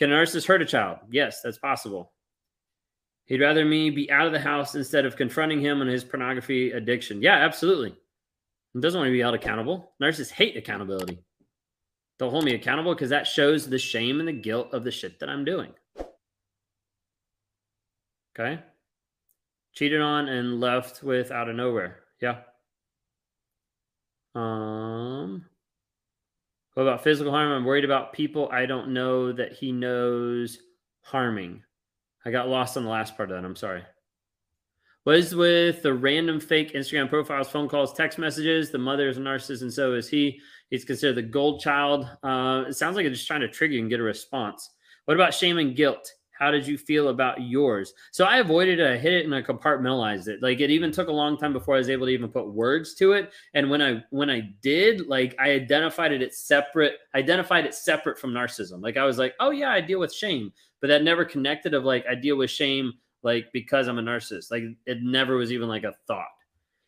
Can a narcissist hurt a child? Yes, that's possible. He'd rather me be out of the house instead of confronting him on his pornography addiction. Yeah, absolutely. He doesn't want to be held accountable. Narcissists hate accountability. Don't hold me accountable because that shows the shame and the guilt of the shit that I'm doing. Okay. Cheated on and left with out of nowhere. Yeah. Um, what about physical harm? I'm worried about people I don't know that he knows harming. I got lost on the last part of that. I'm sorry. What is with the random fake Instagram profiles, phone calls, text messages? The mother is a narcissist, and so is he. He's considered the gold child. Uh, it sounds like it's just trying to trigger you and get a response. What about shame and guilt? How did you feel about yours? So I avoided it. I hit it and I compartmentalized it. Like it even took a long time before I was able to even put words to it. And when I when I did, like I identified it separate, identified it separate from narcissism. Like I was like, oh yeah, I deal with shame, but that never connected of like I deal with shame like because I'm a narcissist. Like it never was even like a thought.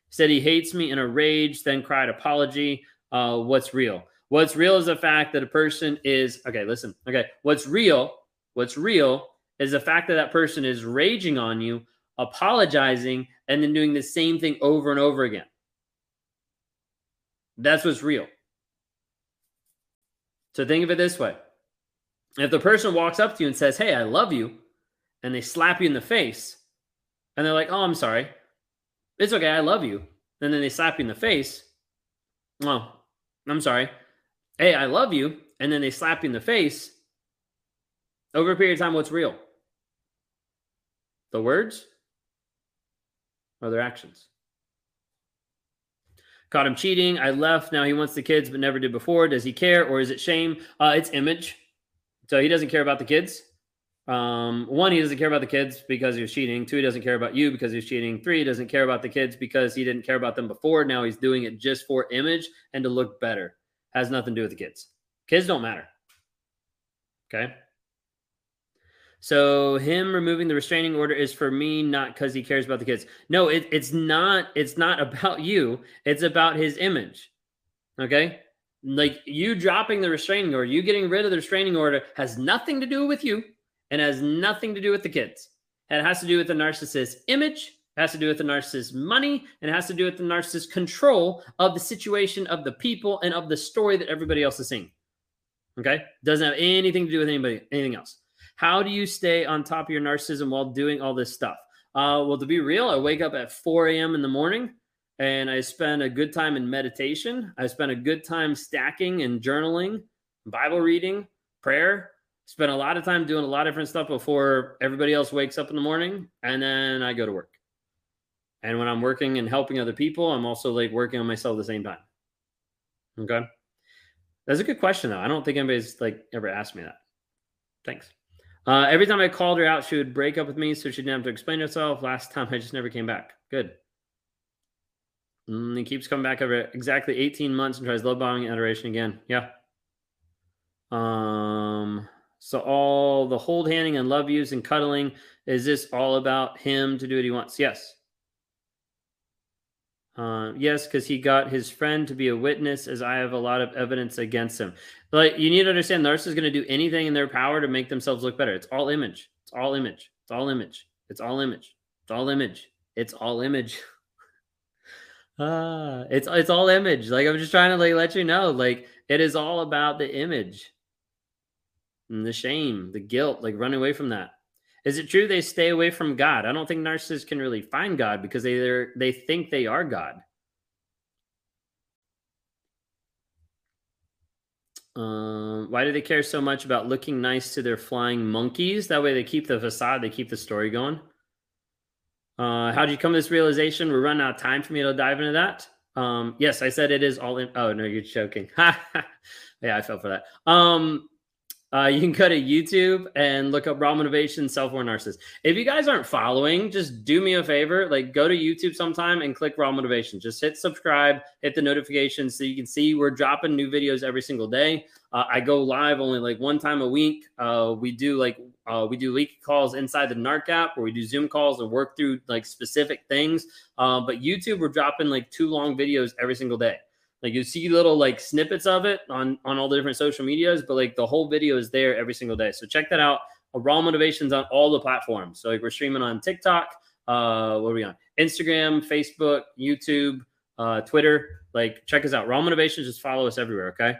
Said he hates me in a rage, then cried apology. Uh, what's real? What's real is the fact that a person is okay. Listen, okay. What's real? What's real is the fact that that person is raging on you, apologizing, and then doing the same thing over and over again. That's what's real. So think of it this way if the person walks up to you and says, Hey, I love you, and they slap you in the face, and they're like, Oh, I'm sorry. It's okay. I love you. And then they slap you in the face. Oh, I'm sorry. Hey, I love you. And then they slap you in the face. Over a period of time, what's real? The words or their actions? Caught him cheating. I left. Now he wants the kids, but never did before. Does he care or is it shame? Uh, it's image. So he doesn't care about the kids. Um, one, he doesn't care about the kids because he was cheating. Two, he doesn't care about you because he was cheating. Three, he doesn't care about the kids because he didn't care about them before. Now he's doing it just for image and to look better. Has nothing to do with the kids. Kids don't matter. Okay. So him removing the restraining order is for me, not because he cares about the kids. No, it, it's not. It's not about you. It's about his image. Okay, like you dropping the restraining order, you getting rid of the restraining order has nothing to do with you, and has nothing to do with the kids. It has to do with the narcissist's image. It has to do with the narcissist's money, and it has to do with the narcissist's control of the situation, of the people, and of the story that everybody else is seeing. Okay, doesn't have anything to do with anybody, anything else. How do you stay on top of your narcissism while doing all this stuff? Uh, well, to be real, I wake up at 4 a.m. in the morning and I spend a good time in meditation. I spend a good time stacking and journaling, Bible reading, prayer. Spend a lot of time doing a lot of different stuff before everybody else wakes up in the morning, and then I go to work. And when I'm working and helping other people, I'm also like working on myself at the same time. Okay. That's a good question though. I don't think anybody's like ever asked me that. Thanks. Uh, every time I called her out, she would break up with me, so she didn't have to explain herself. Last time, I just never came back. Good. And he keeps coming back over exactly 18 months and tries love bombing and adoration again. Yeah. Um. So all the hold handing and love yous and cuddling is this all about him to do what he wants? Yes. Uh, yes, because he got his friend to be a witness, as I have a lot of evidence against him. But you need to understand, narcissists is going to do anything in their power to make themselves look better. It's all image. It's all image. It's all image. It's all image. It's all image. It's all image. ah, it's it's all image. Like I'm just trying to like let you know, like it is all about the image and the shame, the guilt, like running away from that. Is it true they stay away from God? I don't think narcissists can really find God because they they think they are God. Um, why do they care so much about looking nice to their flying monkeys? That way they keep the facade, they keep the story going. Uh, how did you come to this realization? We're running out of time for me to dive into that. Um, yes, I said it is all in. Oh no, you're joking. yeah, I fell for that. Um, uh, you can go to YouTube and look up Raw Motivation Self Aware Narcissist. If you guys aren't following, just do me a favor. Like, go to YouTube sometime and click Raw Motivation. Just hit subscribe, hit the notifications so you can see we're dropping new videos every single day. Uh, I go live only like one time a week. Uh, we do like uh, we do leak calls inside the NARC app where we do Zoom calls and work through like specific things. Uh, but YouTube, we're dropping like two long videos every single day. Like you see little like snippets of it on on all the different social medias, but like the whole video is there every single day. So check that out. Raw motivations on all the platforms. So like we're streaming on TikTok. Uh, what are we on? Instagram, Facebook, YouTube, uh, Twitter. Like check us out. Raw motivations. Just follow us everywhere. Okay.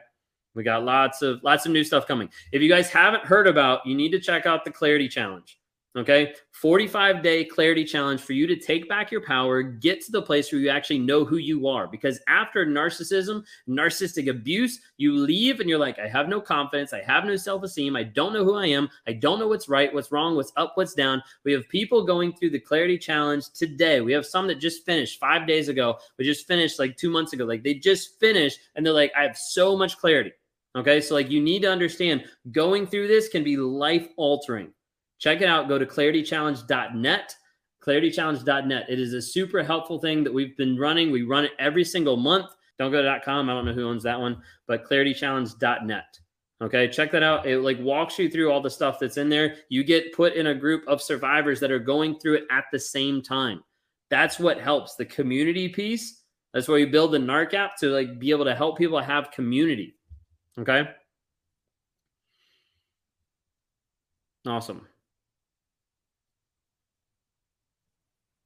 We got lots of lots of new stuff coming. If you guys haven't heard about, you need to check out the Clarity Challenge. Okay. 45 day clarity challenge for you to take back your power, get to the place where you actually know who you are. Because after narcissism, narcissistic abuse, you leave and you're like, I have no confidence. I have no self esteem. I don't know who I am. I don't know what's right, what's wrong, what's up, what's down. We have people going through the clarity challenge today. We have some that just finished five days ago. We just finished like two months ago. Like they just finished and they're like, I have so much clarity. Okay. So, like, you need to understand going through this can be life altering. Check it out. Go to claritychallenge.net. Claritychallenge.net. It is a super helpful thing that we've been running. We run it every single month. Don't go to .com. I don't know who owns that one, but claritychallenge.net. Okay, check that out. It like walks you through all the stuff that's in there. You get put in a group of survivors that are going through it at the same time. That's what helps the community piece. That's where you build the NARC app to like be able to help people have community. Okay. Awesome.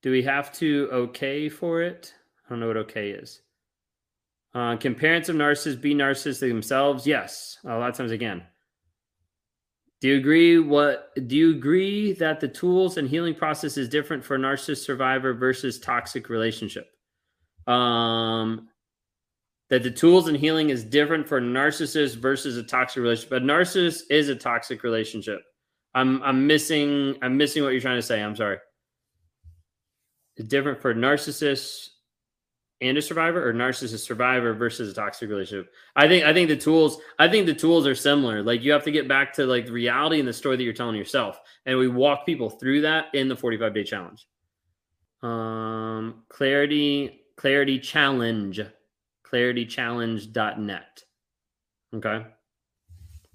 Do we have to okay for it? I don't know what okay is. Uh, can parents of narcissists be narcissists themselves? Yes, a lot of times again. Do you agree? What do you agree that the tools and healing process is different for a narcissist survivor versus toxic relationship? Um, that the tools and healing is different for a narcissist versus a toxic relationship. A narcissist is a toxic relationship. I'm I'm missing I'm missing what you're trying to say. I'm sorry different for narcissists and a survivor or narcissist survivor versus a toxic relationship? I think i think the tools i think the tools are similar. Like you have to get back to like the reality and the story that you're telling yourself. And we walk people through that in the 45 day challenge. Um clarity clarity challenge claritychallenge.net okay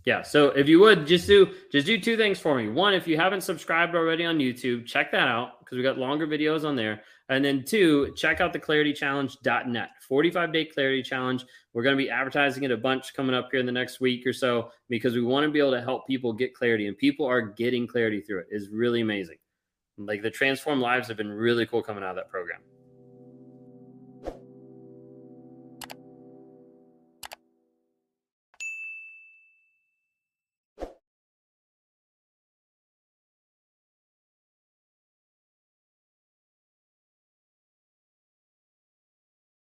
yeah. So if you would just do just do two things for me. One, if you haven't subscribed already on YouTube, check that out because we got longer videos on there. And then two, check out the claritychallenge.net. 45 day clarity challenge. We're going to be advertising it a bunch coming up here in the next week or so because we want to be able to help people get clarity and people are getting clarity through it. It's really amazing. Like the transform lives have been really cool coming out of that program.